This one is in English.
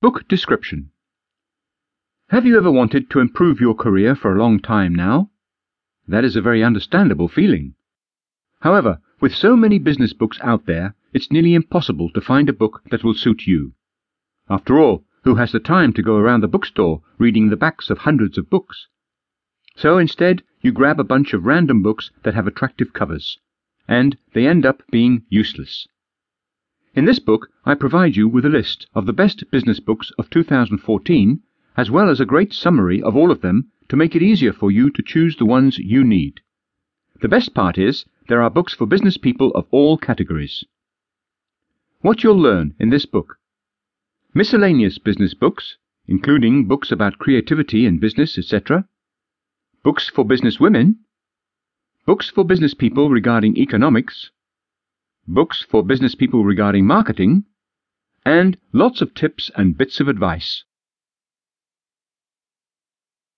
Book description. Have you ever wanted to improve your career for a long time now? That is a very understandable feeling. However, with so many business books out there, it's nearly impossible to find a book that will suit you. After all, who has the time to go around the bookstore reading the backs of hundreds of books? So instead, you grab a bunch of random books that have attractive covers. And they end up being useless. In this book I provide you with a list of the best business books of 2014, as well as a great summary of all of them to make it easier for you to choose the ones you need. The best part is there are books for business people of all categories. What you'll learn in this book. Miscellaneous business books, including books about creativity in business, etc. Books for business women. Books for business people regarding economics books for business people regarding marketing, and lots of tips and bits of advice.